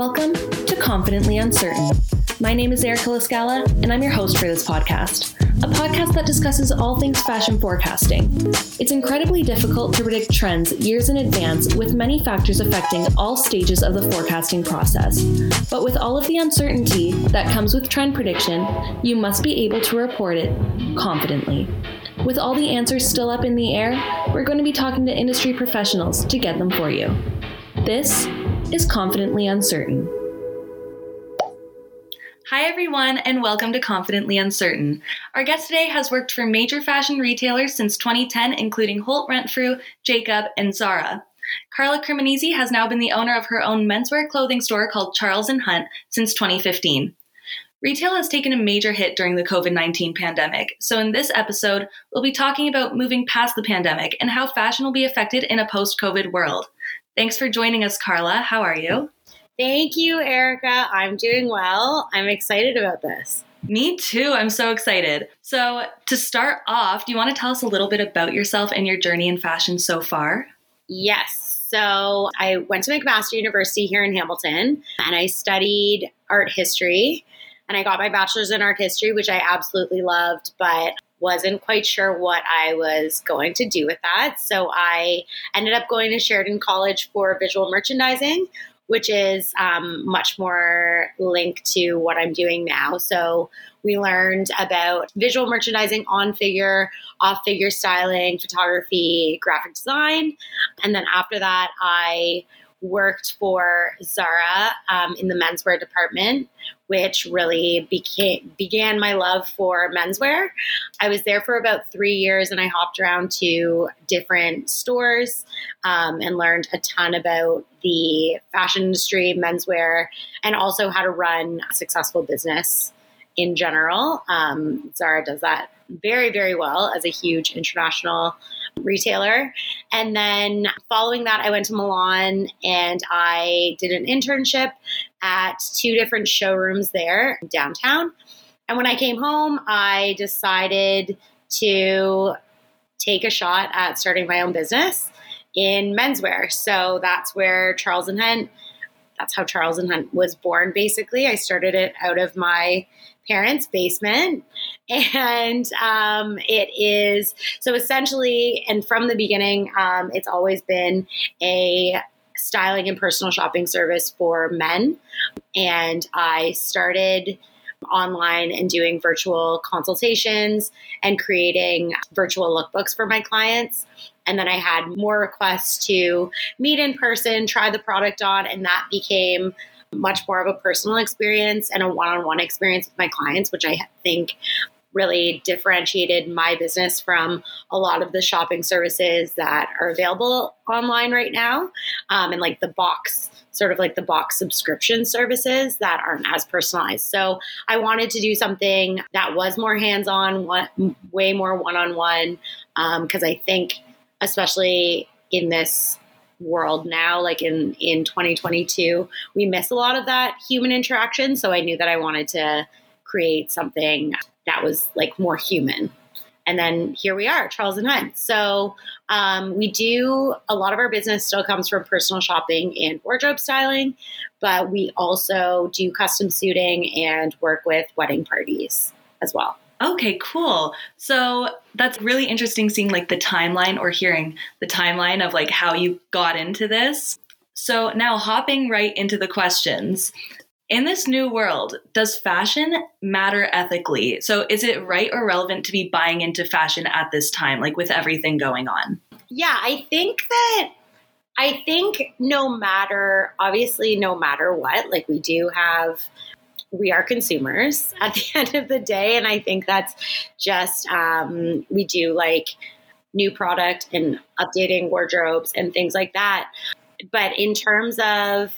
Welcome to Confidently Uncertain. My name is Erica Lascala, and I'm your host for this podcast, a podcast that discusses all things fashion forecasting. It's incredibly difficult to predict trends years in advance, with many factors affecting all stages of the forecasting process. But with all of the uncertainty that comes with trend prediction, you must be able to report it confidently. With all the answers still up in the air, we're going to be talking to industry professionals to get them for you. This is Confidently Uncertain. Hi, everyone, and welcome to Confidently Uncertain. Our guest today has worked for major fashion retailers since 2010, including Holt Renfrew, Jacob, and Zara. Carla Criminisi has now been the owner of her own menswear clothing store called Charles and Hunt since 2015. Retail has taken a major hit during the COVID 19 pandemic, so in this episode, we'll be talking about moving past the pandemic and how fashion will be affected in a post COVID world. Thanks for joining us, Carla. How are you? Thank you, Erica. I'm doing well. I'm excited about this. Me too. I'm so excited. So, to start off, do you want to tell us a little bit about yourself and your journey in fashion so far? Yes. So, I went to McMaster University here in Hamilton and I studied art history. And I got my bachelor's in art history, which I absolutely loved. But wasn't quite sure what I was going to do with that. So I ended up going to Sheridan College for visual merchandising, which is um, much more linked to what I'm doing now. So we learned about visual merchandising on figure, off figure styling, photography, graphic design. And then after that, I worked for Zara um, in the menswear department, which really became began my love for menswear. I was there for about three years, and I hopped around to different stores um, and learned a ton about the fashion industry, menswear, and also how to run a successful business in general. Um, Zara does that very, very well as a huge international retailer. And then following that, I went to Milan and I did an internship at two different showrooms there downtown. And when I came home, I decided to take a shot at starting my own business in menswear. So that's where Charles and Hunt, that's how Charles and Hunt was born basically. I started it out of my parents' basement. And um, it is so essentially, and from the beginning, um, it's always been a styling and personal shopping service for men. And I started online and doing virtual consultations and creating virtual lookbooks for my clients. And then I had more requests to meet in person, try the product on, and that became much more of a personal experience and a one on one experience with my clients, which I think really differentiated my business from a lot of the shopping services that are available online right now. Um, and like the box, sort of like the box subscription services that aren't as personalized. So I wanted to do something that was more hands on, way more one on one, because I think, especially in this world now like in in 2022 we miss a lot of that human interaction. So i knew that i wanted to create something that was like more human. And then here we are charles and hunt so um, we do a lot of our business still comes from personal shopping and wardrobe styling but we also do custom suiting and work with wedding parties as well. Okay, cool. So that's really interesting seeing like the timeline or hearing the timeline of like how you got into this. So now hopping right into the questions. In this new world, does fashion matter ethically? So is it right or relevant to be buying into fashion at this time, like with everything going on? Yeah, I think that I think no matter, obviously, no matter what, like we do have we are consumers at the end of the day. And I think that's just, um, we do like new product and updating wardrobes and things like that. But in terms of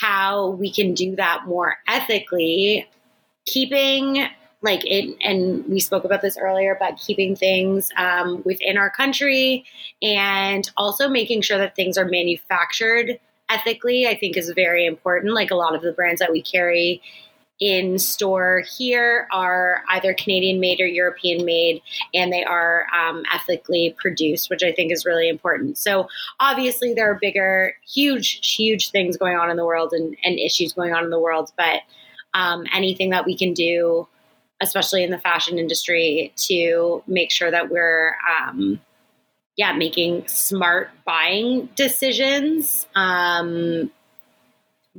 how we can do that more ethically, keeping like it, and we spoke about this earlier, but keeping things um, within our country and also making sure that things are manufactured ethically, I think is very important. Like a lot of the brands that we carry in store here are either Canadian made or European made, and they are um, ethically produced, which I think is really important. So, obviously, there are bigger, huge, huge things going on in the world and, and issues going on in the world, but um, anything that we can do, especially in the fashion industry, to make sure that we're um, yeah, making smart buying decisions um,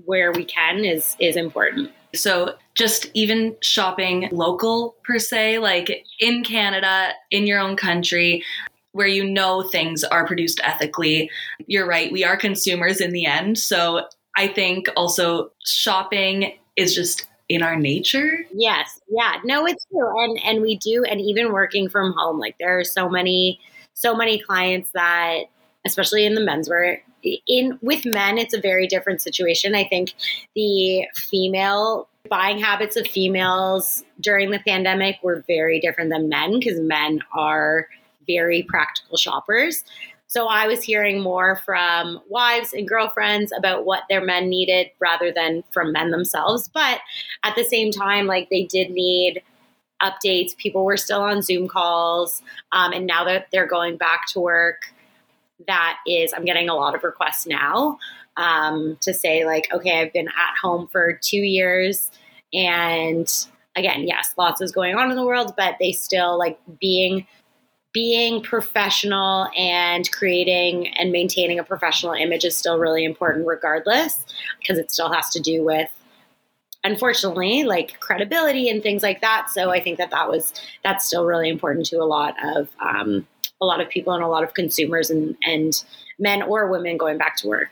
where we can is is important. So just even shopping local per se, like in Canada, in your own country, where you know things are produced ethically. You're right, we are consumers in the end. So I think also shopping is just in our nature. Yes. Yeah. No, it's true. And and we do and even working from home, like there are so many so many clients that especially in the menswear in with men it's a very different situation. I think the female buying habits of females during the pandemic were very different than men because men are very practical shoppers. So i was hearing more from wives and girlfriends about what their men needed rather than from men themselves. But at the same time like they did need updates. People were still on zoom calls um, and now that they're going back to work that is, I'm getting a lot of requests now um, to say, like, okay, I've been at home for two years. And again, yes, lots is going on in the world, but they still like being being professional and creating and maintaining a professional image is still really important regardless because it still has to do with unfortunately like credibility and things like that so i think that that was that's still really important to a lot of um, a lot of people and a lot of consumers and, and men or women going back to work.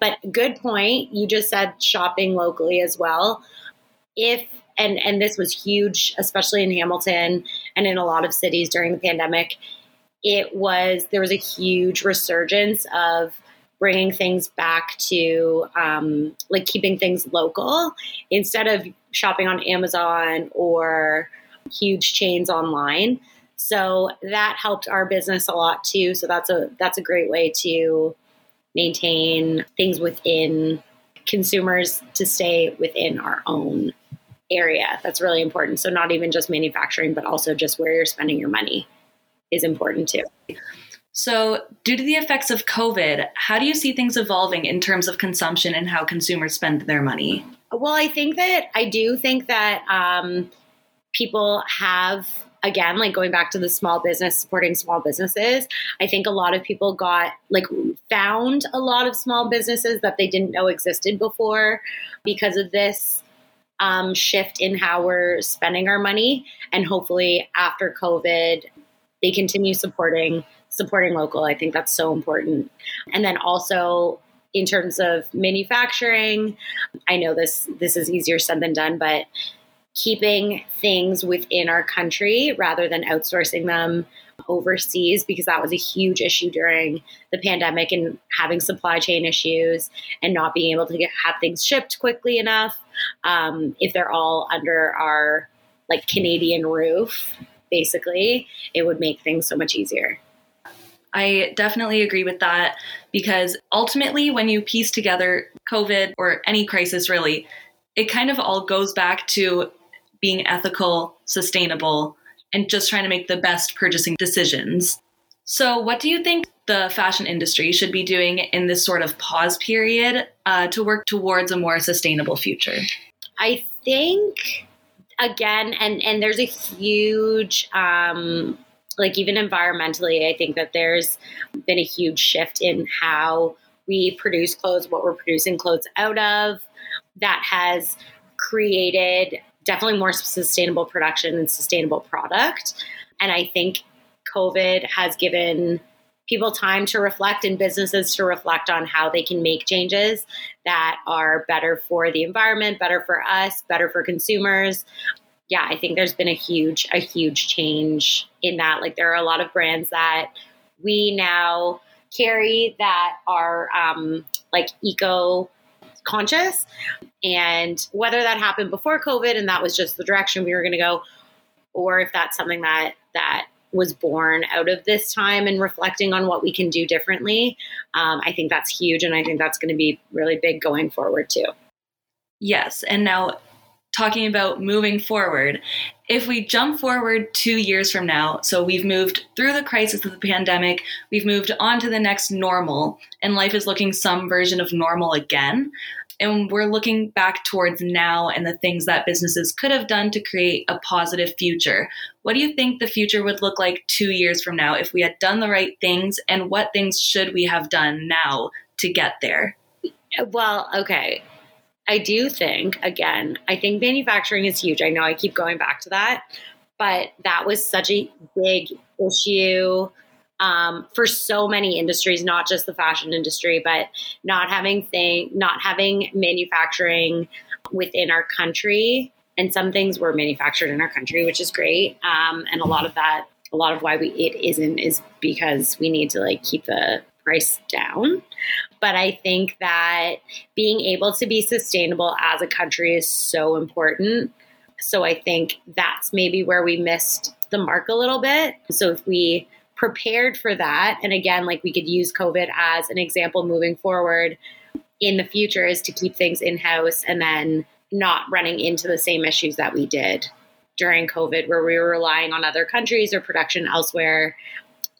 But good point. You just said shopping locally as well. If and and this was huge, especially in Hamilton and in a lot of cities during the pandemic. It was there was a huge resurgence of bringing things back to um, like keeping things local instead of shopping on Amazon or huge chains online. So that helped our business a lot too. So that's a that's a great way to maintain things within consumers to stay within our own area. That's really important. So not even just manufacturing, but also just where you're spending your money is important too. So, due to the effects of COVID, how do you see things evolving in terms of consumption and how consumers spend their money? Well, I think that I do think that um, people have again, like going back to the small business, supporting small businesses, I think a lot of people got like found a lot of small businesses that they didn't know existed before because of this um, shift in how we're spending our money. And hopefully after COVID, they continue supporting supporting local. I think that's so important. And then also in terms of manufacturing, I know this this is easier said than done, but keeping things within our country rather than outsourcing them overseas because that was a huge issue during the pandemic and having supply chain issues and not being able to get, have things shipped quickly enough. Um, if they're all under our like canadian roof basically it would make things so much easier. I definitely agree with that because ultimately, when you piece together COVID or any crisis really, it kind of all goes back to being ethical, sustainable, and just trying to make the best purchasing decisions. So, what do you think the fashion industry should be doing in this sort of pause period uh, to work towards a more sustainable future? I think again, and and there's a huge, um, like even environmentally, I think that there's been a huge shift in how we produce clothes, what we're producing clothes out of, that has created definitely more sustainable production and sustainable product. And I think COVID has given people time to reflect and businesses to reflect on how they can make changes that are better for the environment, better for us, better for consumers. Yeah, I think there's been a huge a huge change in that. Like there are a lot of brands that we now carry that are um, like eco conscious. And whether that happened before COVID and that was just the direction we were going to go, or if that's something that that was born out of this time and reflecting on what we can do differently, um, I think that's huge, and I think that's going to be really big going forward too. Yes, and now talking about moving forward. If we jump forward two years from now, so we've moved through the crisis of the pandemic, we've moved on to the next normal, and life is looking some version of normal again. And we're looking back towards now and the things that businesses could have done to create a positive future. What do you think the future would look like two years from now if we had done the right things? And what things should we have done now to get there? Well, okay. I do think, again, I think manufacturing is huge. I know I keep going back to that, but that was such a big issue um, for so many industries, not just the fashion industry, but not having thing, not having manufacturing within our country. And some things were manufactured in our country, which is great. Um, and a lot of that, a lot of why we it isn't is because we need to like keep the price down. But I think that being able to be sustainable as a country is so important. So I think that's maybe where we missed the mark a little bit. So if we prepared for that, and again, like we could use COVID as an example moving forward in the future, is to keep things in house and then not running into the same issues that we did during COVID, where we were relying on other countries or production elsewhere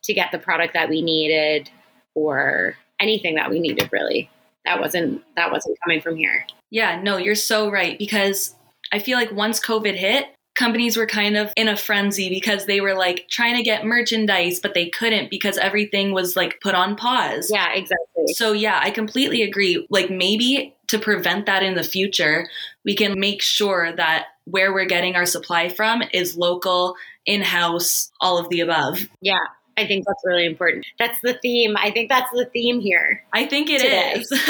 to get the product that we needed or anything that we needed really. That wasn't that wasn't coming from here. Yeah no you're so right because i feel like once covid hit companies were kind of in a frenzy because they were like trying to get merchandise but they couldn't because everything was like put on pause. Yeah exactly. So yeah i completely agree. Like maybe to prevent that in the future we can make sure that where we're getting our supply from is local in-house all of the above. Yeah I think that's really important. That's the theme. I think that's the theme here. I think it today. is.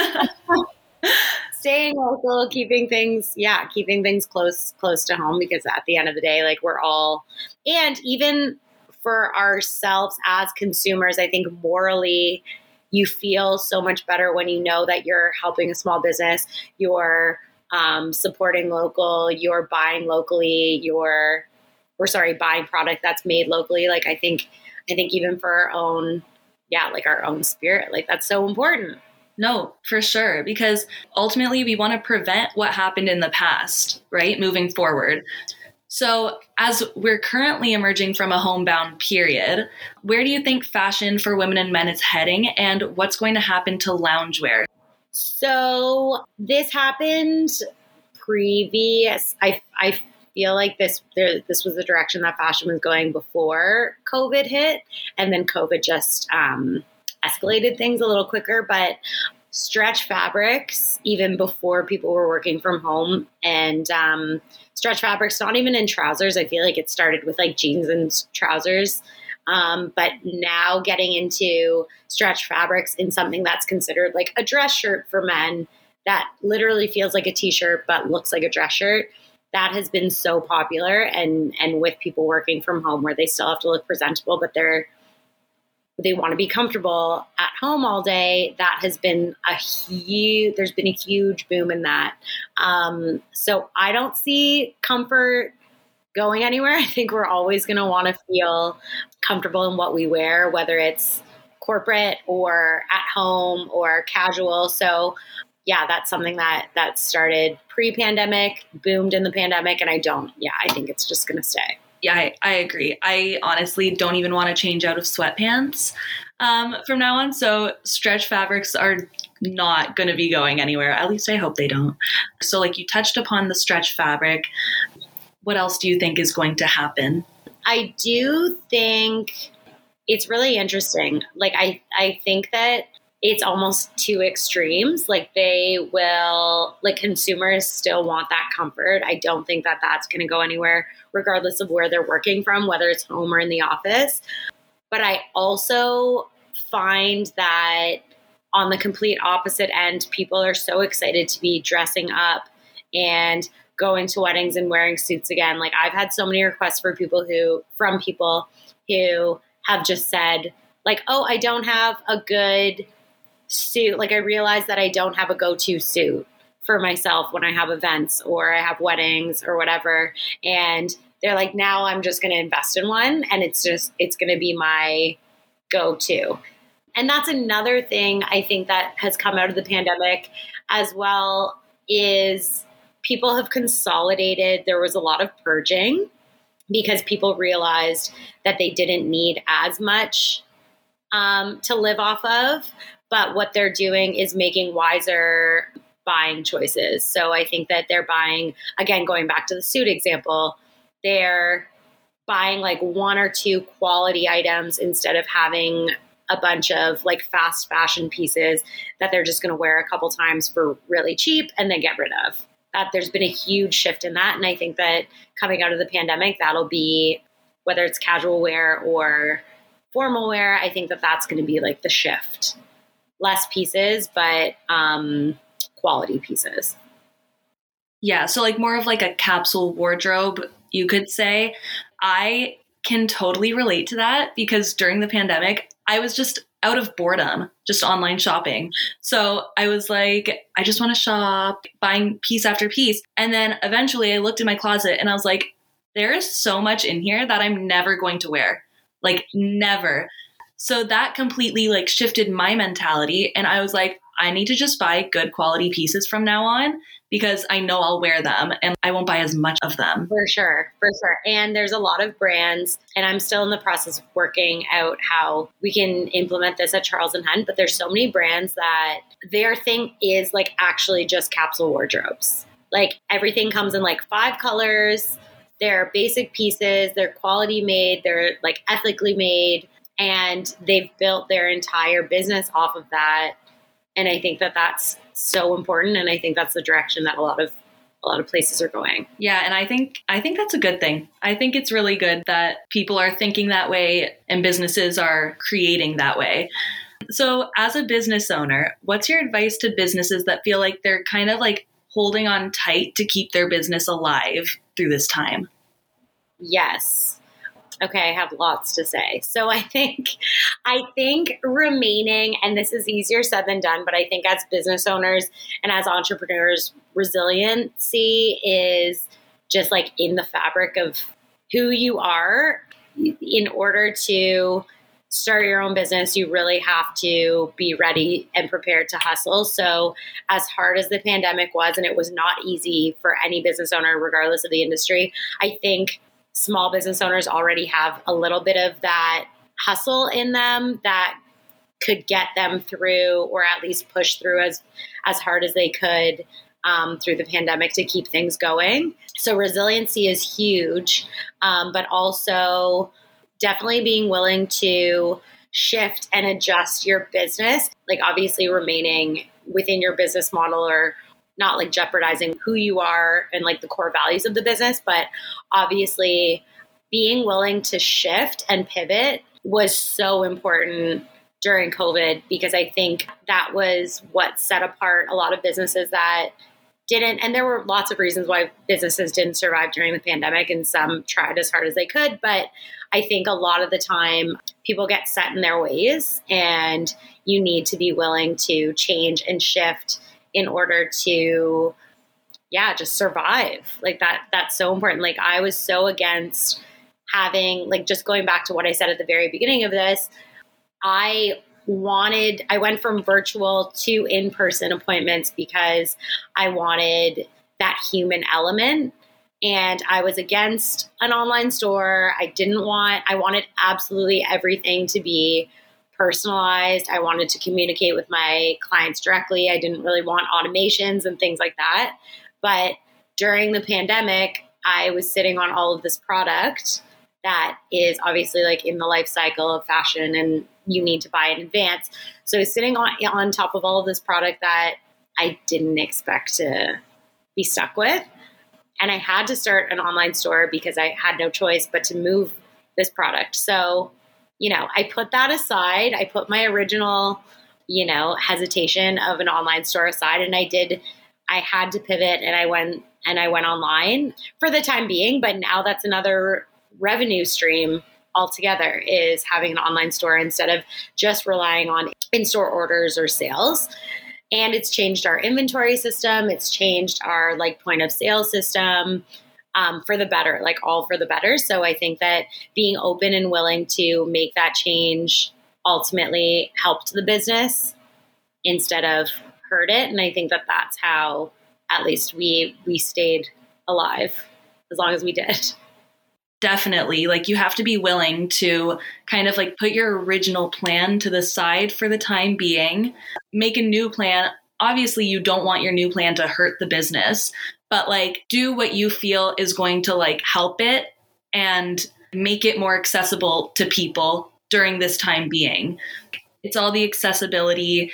Staying local, keeping things, yeah, keeping things close close to home because at the end of the day, like we're all and even for ourselves as consumers, I think morally you feel so much better when you know that you're helping a small business, you're um, supporting local, you're buying locally, you're or sorry, buying product that's made locally. Like I think I think even for our own, yeah, like our own spirit, like that's so important. No, for sure. Because ultimately, we want to prevent what happened in the past, right? Moving forward. So, as we're currently emerging from a homebound period, where do you think fashion for women and men is heading, and what's going to happen to loungewear? So, this happened previous. I, I feel like this there, this was the direction that fashion was going before COVID hit, and then COVID just um, escalated things a little quicker. But stretch fabrics, even before people were working from home, and um, stretch fabrics, not even in trousers. I feel like it started with like jeans and trousers. Um, but now getting into stretch fabrics in something that's considered like a dress shirt for men that literally feels like a t-shirt but looks like a dress shirt that has been so popular and and with people working from home where they still have to look presentable but they're they want to be comfortable at home all day that has been a huge there's been a huge boom in that. Um, so i don't see comfort going anywhere. I think we're always going to want to feel comfortable in what we wear whether it's corporate or at home or casual. So yeah, that's something that that started pre-pandemic, boomed in the pandemic, and I don't. Yeah, I think it's just going to stay. Yeah, I, I, agree. I honestly don't even want to change out of sweatpants um, from now on. So stretch fabrics are not going to be going anywhere. At least I hope they don't. So, like you touched upon the stretch fabric. What else do you think is going to happen? I do think it's really interesting. Like I, I think that it's almost two extremes. Like they will, like consumers still want that comfort. I don't think that that's going to go anywhere, regardless of where they're working from, whether it's home or in the office. But I also find that on the complete opposite end, people are so excited to be dressing up and going to weddings and wearing suits again. Like I've had so many requests for people who, from people who have just said, like, oh, I don't have a good suit. Like I realize that I don't have a go-to suit for myself when I have events or I have weddings or whatever. And they're like, now I'm just going to invest in one and it's just, it's going to be my go to. And that's another thing I think that has come out of the pandemic as well is people have consolidated. There was a lot of purging because people realized that they didn't need as much um, to live off of. But what they're doing is making wiser buying choices. So I think that they're buying, again, going back to the suit example, they're buying like one or two quality items instead of having a bunch of like fast fashion pieces that they're just going to wear a couple times for really cheap and then get rid of. That there's been a huge shift in that. And I think that coming out of the pandemic, that'll be whether it's casual wear or formal wear, I think that that's going to be like the shift. Less pieces, but um, quality pieces. Yeah, so like more of like a capsule wardrobe, you could say. I can totally relate to that because during the pandemic, I was just out of boredom, just online shopping. So I was like, I just want to shop, buying piece after piece. And then eventually I looked in my closet and I was like, there is so much in here that I'm never going to wear. Like, never. So that completely like shifted my mentality. And I was like, I need to just buy good quality pieces from now on because I know I'll wear them and I won't buy as much of them. For sure, for sure. And there's a lot of brands, and I'm still in the process of working out how we can implement this at Charles and Hunt, but there's so many brands that their thing is like actually just capsule wardrobes. Like everything comes in like five colors. They're basic pieces, they're quality made, they're like ethically made, and they've built their entire business off of that. And I think that that's so important and I think that's the direction that a lot of a lot of places are going. Yeah, and I think I think that's a good thing. I think it's really good that people are thinking that way and businesses are creating that way. So, as a business owner, what's your advice to businesses that feel like they're kind of like holding on tight to keep their business alive through this time? Yes. Okay, I have lots to say. So I think I think remaining and this is easier said than done, but I think as business owners and as entrepreneurs, resiliency is just like in the fabric of who you are in order to start your own business, you really have to be ready and prepared to hustle. So, as hard as the pandemic was, and it was not easy for any business owner, regardless of the industry, I think small business owners already have a little bit of that hustle in them that could get them through or at least push through as as hard as they could um, through the pandemic to keep things going. So resiliency is huge um, but also definitely being willing to shift and adjust your business like obviously remaining within your business model or not like jeopardizing who you are and like the core values of the business, but obviously being willing to shift and pivot was so important during COVID because I think that was what set apart a lot of businesses that didn't and there were lots of reasons why businesses didn't survive during the pandemic and some tried as hard as they could but i think a lot of the time people get set in their ways and you need to be willing to change and shift in order to yeah just survive. Like that that's so important. Like i was so against having like just going back to what i said at the very beginning of this i wanted i went from virtual to in-person appointments because i wanted that human element. And i was against an online store. I didn't want i wanted absolutely everything to be personalized. I wanted to communicate with my clients directly. I didn't really want automations and things like that. But during the pandemic, I was sitting on all of this product that is obviously like in the life cycle of fashion and you need to buy in advance. So I was sitting on on top of all of this product that I didn't expect to be stuck with. And I had to start an online store because I had no choice but to move this product. So you know, I put that aside. I put my original, you know, hesitation of an online store aside and I did I had to pivot and I went and I went online for the time being, but now that's another revenue stream altogether is having an online store instead of just relying on in-store orders or sales. And it's changed our inventory system, it's changed our like point of sale system um, for the better, like all for the better. So I think that being open and willing to make that change ultimately helped the business instead of hurt it. And I think that that's how at least we we stayed alive as long as we did. Definitely. Like you have to be willing to kind of like put your original plan to the side for the time being, make a new plan. Obviously, you don't want your new plan to hurt the business, but like do what you feel is going to like help it and make it more accessible to people during this time being. It's all the accessibility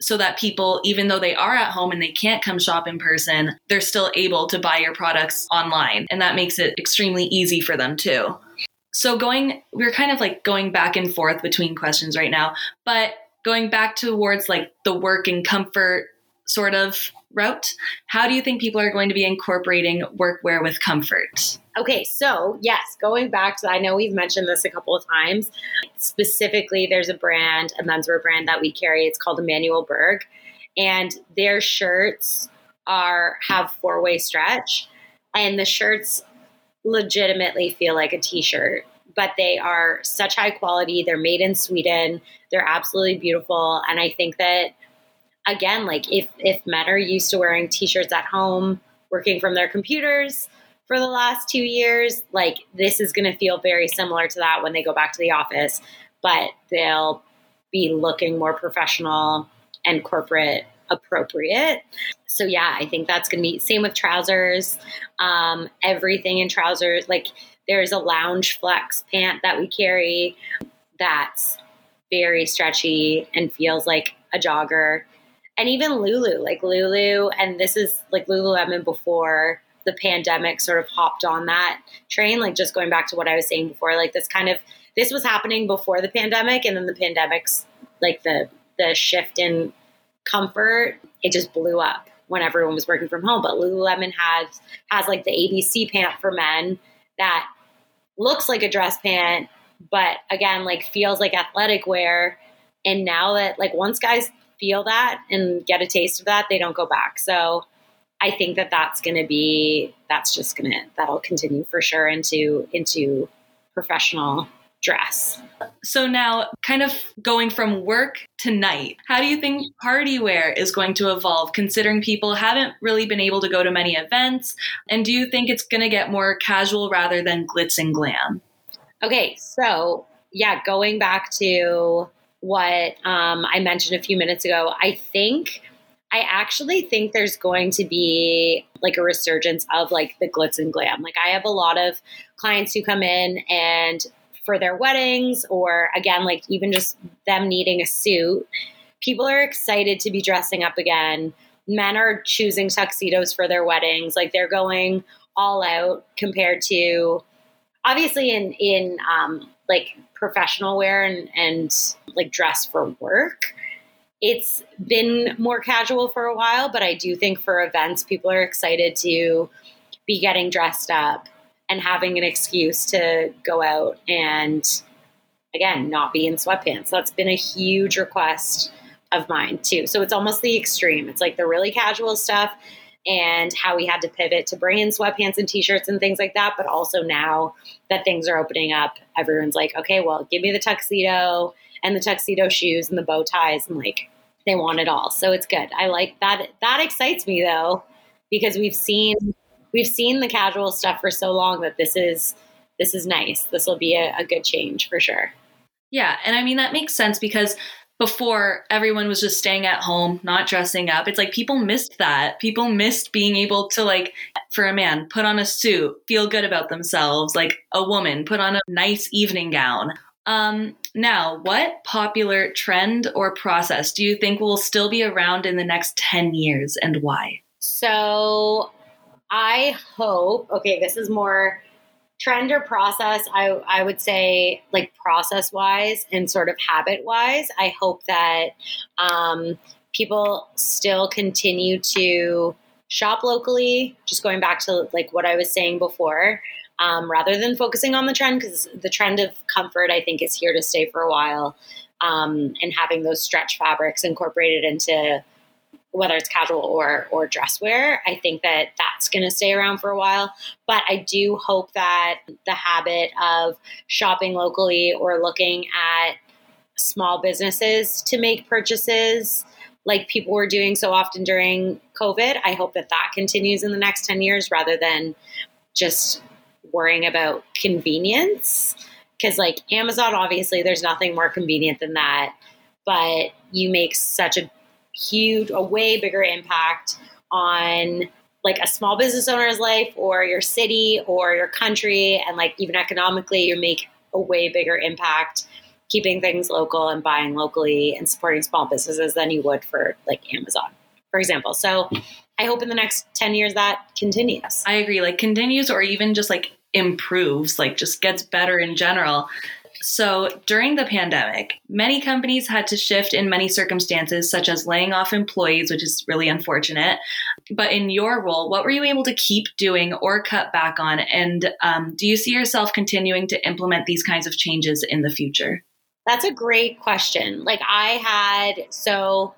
so that people, even though they are at home and they can't come shop in person, they're still able to buy your products online. And that makes it extremely easy for them too. So, going, we're kind of like going back and forth between questions right now, but going back towards like the work and comfort sort of route, how do you think people are going to be incorporating workwear with comfort? Okay, so yes, going back to I know we've mentioned this a couple of times. Specifically, there's a brand, a menswear brand that we carry. It's called Emanuel Berg, and their shirts are have four way stretch, and the shirts legitimately feel like a t-shirt but they are such high quality they're made in sweden they're absolutely beautiful and i think that again like if if men are used to wearing t-shirts at home working from their computers for the last two years, like this is going to feel very similar to that when they go back to the office, but they'll be looking more professional and corporate appropriate. So yeah, I think that's going to be same with trousers. Um, everything in trousers, like there's a lounge flex pant that we carry that's very stretchy and feels like a jogger. And even Lulu, like Lulu, and this is like Lululemon before the pandemic sort of hopped on that train. Like just going back to what I was saying before, like this kind of this was happening before the pandemic, and then the pandemic's like the the shift in comfort, it just blew up when everyone was working from home. But Lululemon has has like the ABC pant for men that looks like a dress pant, but again, like feels like athletic wear. And now that like once guys feel that and get a taste of that, they don't go back. So I think that that's going to be that's just going to that'll continue for sure into into professional dress. So now kind of going from work to night, how do you think party wear is going to evolve considering people haven't really been able to go to many events and do you think it's going to get more casual rather than glitz and glam? Okay, so yeah, going back to what um, I mentioned a few minutes ago, I think I actually think there's going to be like a resurgence of like the glitz and glam. Like I have a lot of clients who come in and for their weddings or again like even just them needing a suit, people are excited to be dressing up again. Men are choosing tuxedos for their weddings. Like they're going all out compared to obviously in in um, like professional wear and and like dress for work it's been more casual for a while, but I do think for events, people are excited to be getting dressed up and having an excuse to go out and, again, not be in sweatpants. That's been a huge request of mine, too. So it's almost the extreme. It's like the really casual stuff and how we had to pivot to bring in sweatpants and t-shirts and things like that but also now that things are opening up everyone's like okay well give me the tuxedo and the tuxedo shoes and the bow ties and like they want it all. So it's good. I like that. That excites me though, because we've seen we've seen the casual stuff for so long that this is this is nice. This will be a, a good change for sure. Yeah, and I mean that makes sense because before everyone was just staying at home, not dressing up. It's like people missed that. People missed being able to like for a man put on a suit, feel good about themselves, like a woman put on a nice evening gown. Um, now, what popular trend or process do you think will still be around in the next 10 years and why? So, I hope, okay, this is more trend or process. I, I would say, like, process wise and sort of habit wise, I hope that um, people still continue to shop locally, just going back to like what I was saying before um, rather than focusing on the trend because the trend of comfort I think is here to stay for a while. Um, and having those stretch fabrics incorporated into whether it's casual or or dress wear, I think that that's going to stay around for a while. But I do hope that the habit of shopping locally or looking at small businesses to make purchases like people were doing so often during COVID. I hope that that continues in the next 10 years rather than just worrying about convenience. Because, like Amazon, obviously, there's nothing more convenient than that. But you make such a huge, a way bigger impact on like a small business owner's life or your city or your country. And like even economically, you make a way bigger impact keeping things local and buying locally and supporting small businesses than you would for like Amazon, for example. So I hope in the next 10 years that continues. I agree. Like continues or even just like improves, like just gets better in general. So, during the pandemic, many companies had to shift in many circumstances, such as laying off employees, which is really unfortunate. But in your role, what were you able to keep doing or cut back on? And um, do you see yourself continuing to implement these kinds of changes in the future? That's a great question. Like, I had, so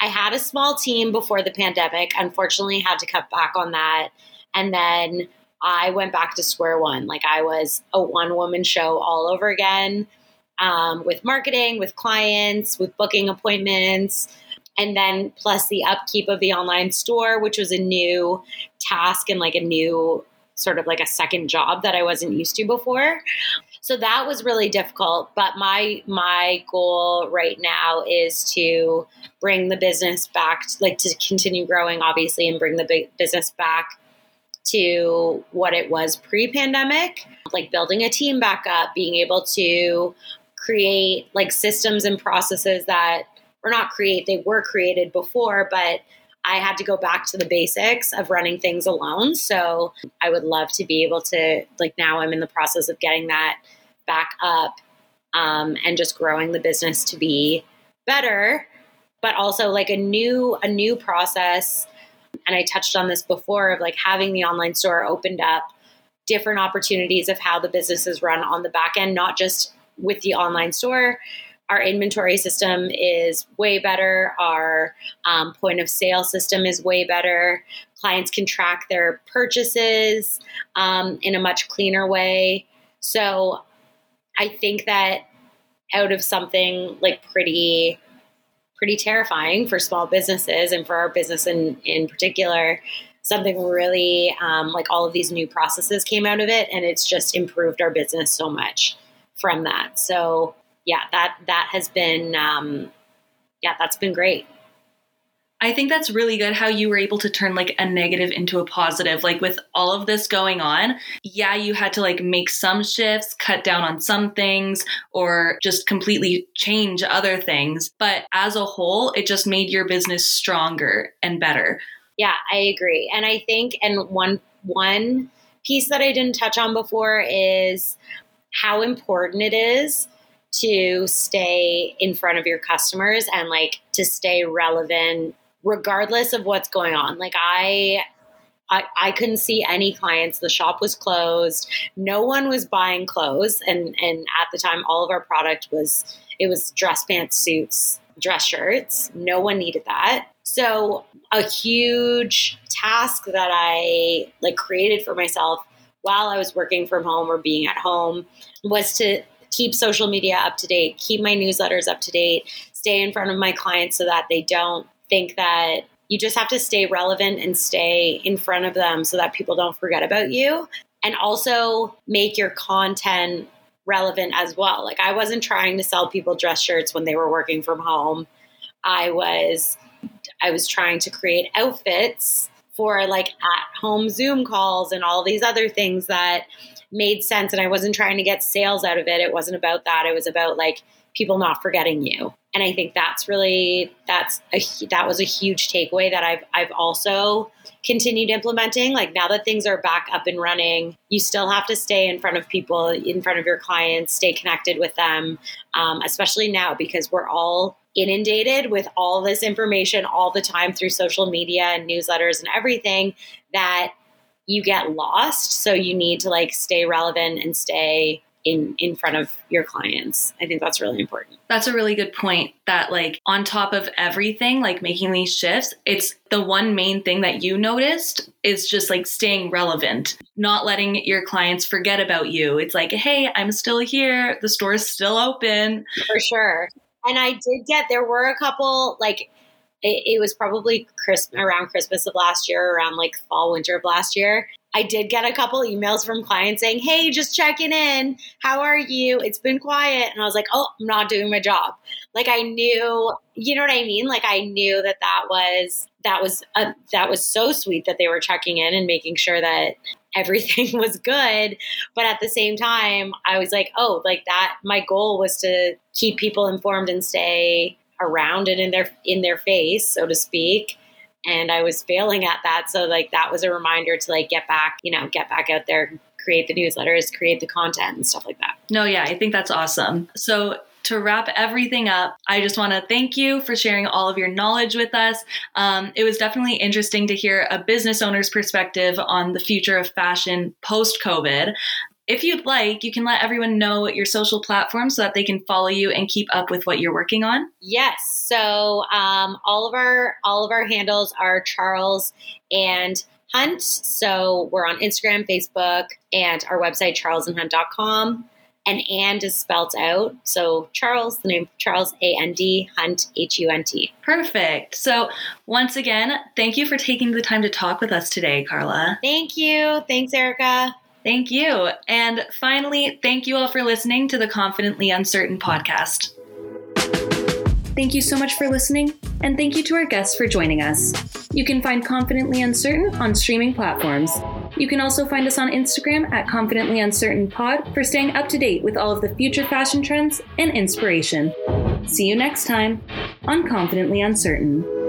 I had a small team before the pandemic, unfortunately, had to cut back on that. And then I went back to square one. Like I was a one woman show all over again um, with marketing, with clients, with booking appointments. And then plus the upkeep of the online store, which was a new task and like a new sort of like a second job that I wasn't used to before. So that was really difficult. But my my goal right now is to bring the business back, like to continue growing, obviously, and bring the business back to what it was pre pandemic, like building a team back up, being able to create like systems and processes that were not create, they were created before, but I had to go back to the basics of running things alone. So I would love to be able to, like, now I'm in the process of getting that back up um, and just growing the business to be better but also like a new a new process and I touched on this before of like having the online store opened up different opportunities of how the business is run on the back end, not just with the online store. Our inventory system is way better. Our um, point of sale system is way better. Clients can track their purchases um, in a much cleaner way. So I think that out of something like pretty pretty terrifying for small businesses and for our business in, in particular. Something really um, like all of these new processes came out of it, and it's just improved our business so much from that. So yeah, that that has been um, yeah, that's been great. I think that's really good how you were able to turn like a negative into a positive. Like with all of this going on, yeah, you had to like make some shifts, cut down on some things, or just completely change other things. But as a whole, it just made your business stronger and better. Yeah, I agree. And I think and one one piece that I didn't touch on before is how important it is to stay in front of your customers and like to stay relevant regardless of what's going on. Like I I, I couldn't see any clients. The shop was closed. No one was buying clothes. And, and at the time, all of our product was, it was dress pants, suits, dress shirts. No one needed that. So a huge task that I like created for myself while I was working from home or being at home was to keep social media up to date, keep my newsletters up to date, stay in front of my clients so that they don't think that you just have to stay relevant and stay in front of them so that people don't forget about you. And also make your content relevant as well. Like I wasn't trying to sell people dress shirts when they were working from home. I was I was trying to create outfits for like at home Zoom calls and all these other things that made sense and I wasn't trying to get sales out of it. It wasn't about that. It was about like people not forgetting you and I think that's really that's a, that was a huge takeaway that I've I've also continued implementing. Like now that things are back up and running, you still have to stay in front of people, in front of your clients, stay connected with them, um, especially now because we're all inundated with all this information all the time through social media and newsletters and everything that you get lost. So you need to like stay relevant and stay in in front of your clients. I think that's really important. That's a really good point that like on top of everything like making these shifts, it's the one main thing that you noticed is just like staying relevant, not letting your clients forget about you. It's like, "Hey, I'm still here. The store is still open." For sure. And I did get there were a couple like it, it was probably Christmas around Christmas of last year, around like fall winter of last year. I did get a couple emails from clients saying, "Hey, just checking in. How are you? It's been quiet." And I was like, "Oh, I'm not doing my job." Like I knew, you know what I mean? Like I knew that that was that was a, that was so sweet that they were checking in and making sure that everything was good. But at the same time, I was like, "Oh, like that my goal was to keep people informed and stay around and in their in their face, so to speak." And I was failing at that. So like that was a reminder to like get back, you know, get back out there, create the newsletters, create the content and stuff like that. No, yeah, I think that's awesome. So to wrap everything up, I just want to thank you for sharing all of your knowledge with us. Um, it was definitely interesting to hear a business owner's perspective on the future of fashion post COVID. If you'd like, you can let everyone know your social platforms so that they can follow you and keep up with what you're working on. Yes. So um, all of our all of our handles are Charles and Hunt. So we're on Instagram, Facebook, and our website charlesandhunt.com. And and is spelt out. So Charles, the name Charles A N D Hunt H U N T. Perfect. So once again, thank you for taking the time to talk with us today, Carla. Thank you. Thanks, Erica. Thank you. And finally, thank you all for listening to the Confidently Uncertain podcast. Thank you so much for listening, and thank you to our guests for joining us. You can find Confidently Uncertain on streaming platforms. You can also find us on Instagram at Confidently Uncertain Pod for staying up to date with all of the future fashion trends and inspiration. See you next time on Confidently Uncertain.